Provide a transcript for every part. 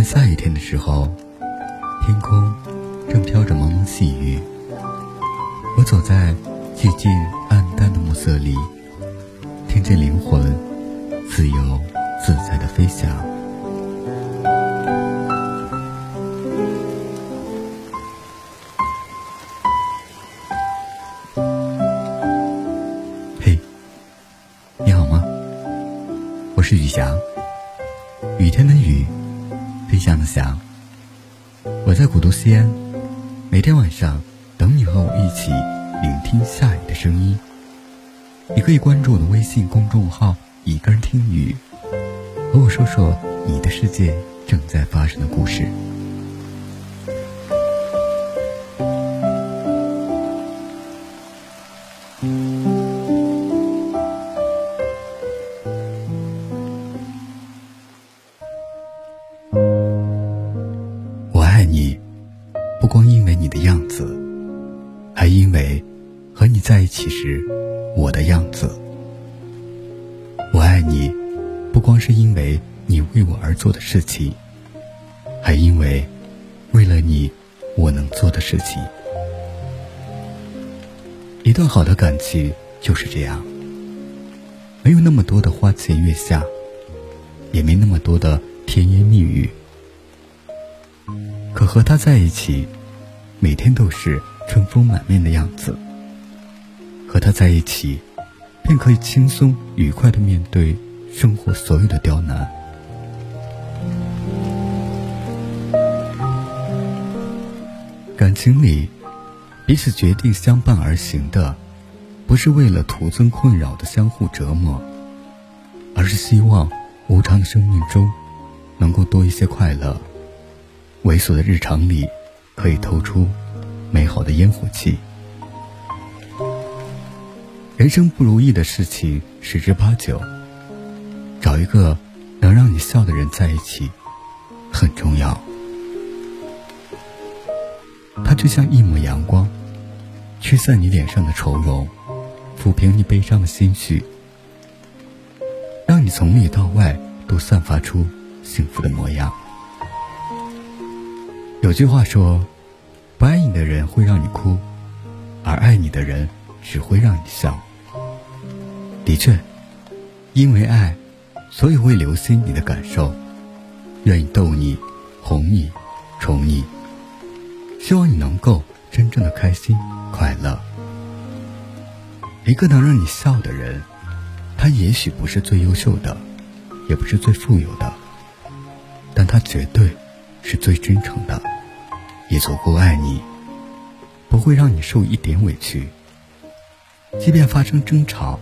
晚下雨天的时候，天空正飘着蒙蒙细雨。我走在寂静暗淡的暮色里，听见灵魂自由自在的飞翔。嘿，你好吗？我是雨翔。雨天的雨，飞翔的翔。我在古都西安，每天晚上等你和我一起聆听下雨的声音。你可以关注我的微信公众号“一个人听雨”，和我说说你的世界正在发生的故事。你，不光是因为你为我而做的事情，还因为为了你我能做的事情。一段好的感情就是这样，没有那么多的花前月下，也没那么多的甜言蜜语，可和他在一起。每天都是春风满面的样子，和他在一起，便可以轻松愉快的面对生活所有的刁难。感情里，彼此决定相伴而行的，不是为了徒增困扰的相互折磨，而是希望无常的生命中，能够多一些快乐。猥琐的日常里。可以透出美好的烟火气。人生不如意的事情十之八九，找一个能让你笑的人在一起很重要。他就像一抹阳光，驱散你脸上的愁容，抚平你悲伤的心绪，让你从里到外都散发出幸福的模样。有句话说：“不爱你的人会让你哭，而爱你的人只会让你笑。”的确，因为爱，所以会留心你的感受，愿意逗你、哄你、宠你，希望你能够真正的开心快乐。一个能让你笑的人，他也许不是最优秀的，也不是最富有的，但他绝对。是最真诚的，也足够爱你，不会让你受一点委屈。即便发生争吵，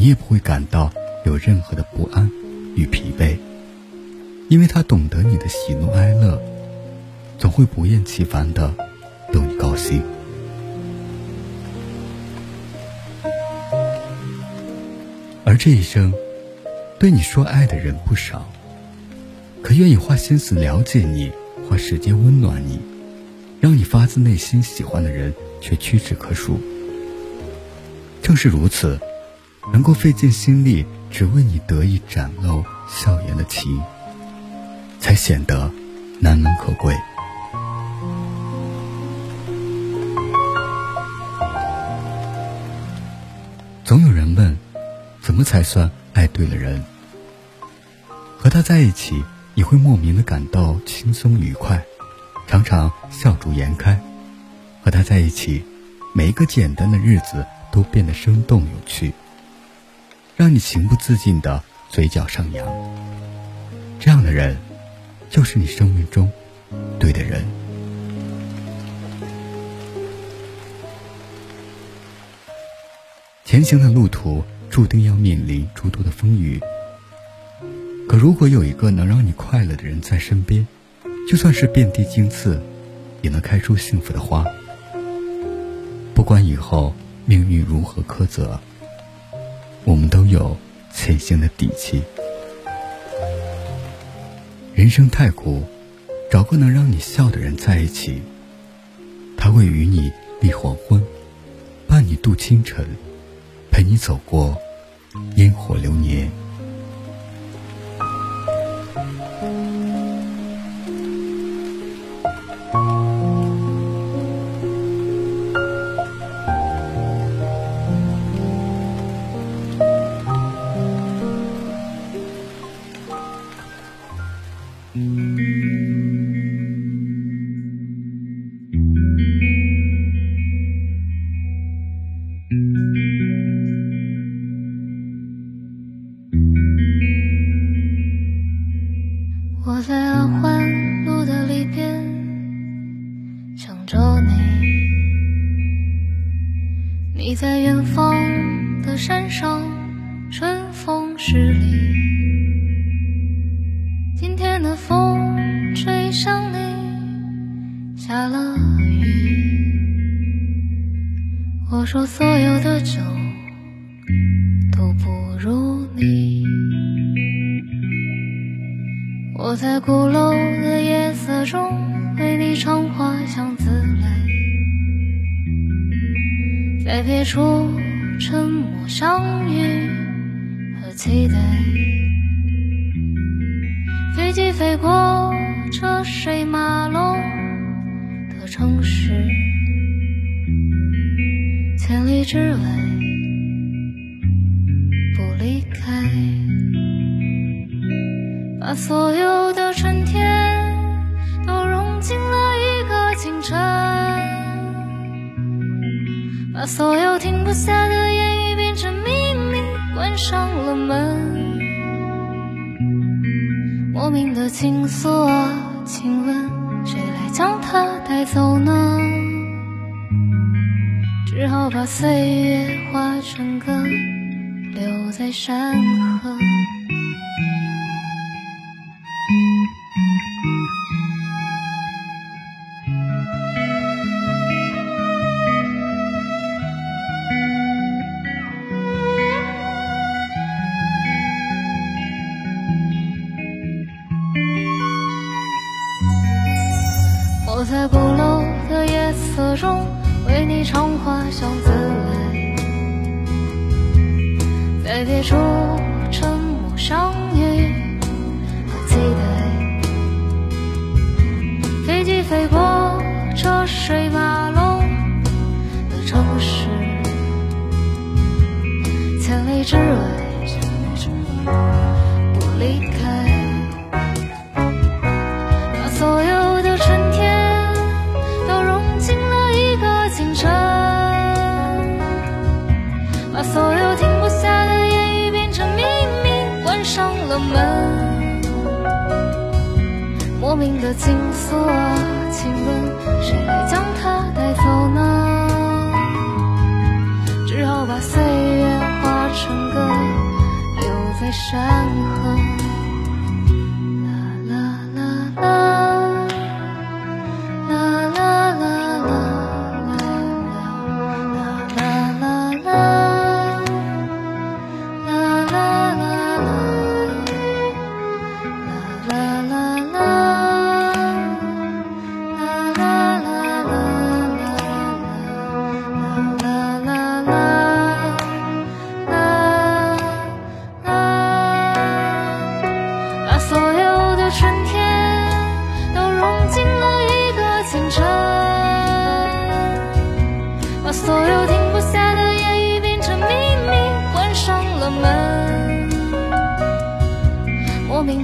你也不会感到有任何的不安与疲惫，因为他懂得你的喜怒哀乐，总会不厌其烦的逗你高兴。而这一生，对你说爱的人不少。可愿意花心思了解你，花时间温暖你，让你发自内心喜欢的人却屈指可数。正是如此，能够费尽心力只为你得以展露笑颜的情，才显得难能可贵。总有人问，怎么才算爱对了人？和他在一起。你会莫名的感到轻松愉快，常常笑逐颜开。和他在一起，每一个简单的日子都变得生动有趣，让你情不自禁的嘴角上扬。这样的人，就是你生命中对的人。前行的路途注定要面临诸多的风雨。可如果有一个能让你快乐的人在身边，就算是遍地荆刺，也能开出幸福的花。不管以后命运如何苛责，我们都有前行的底气。人生太苦，找个能让你笑的人在一起，他会与你立黄昏，伴你度清晨，陪你走过烟火流年。我在二环路的里边想着你。你在远方的山上，春风十里。下了雨。我说所有的酒都不如你。我在鼓楼的夜色中为你唱花香自泪，在别处沉默相遇和期待。飞机飞过车水马龙城市，千里之外不离开。把所有的春天都融进了一个清晨，把所有停不下的言语变成秘密，关上了门。莫名的情愫啊，请问带走呢？只好把岁月化成歌，留在山河。唱花香自来，在别处莫名的情愫啊，请问谁来将它带走呢？只好把岁月化成歌，留在山河。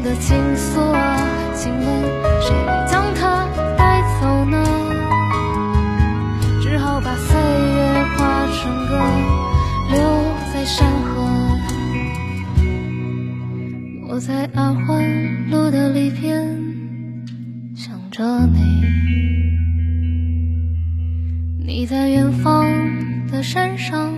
的情愫啊，请问谁将它带走呢？只好把岁月化成歌，留在山河。我在二环路的里边想着你，你在远方的山上，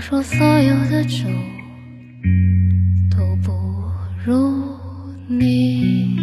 我说所有的酒都不如你。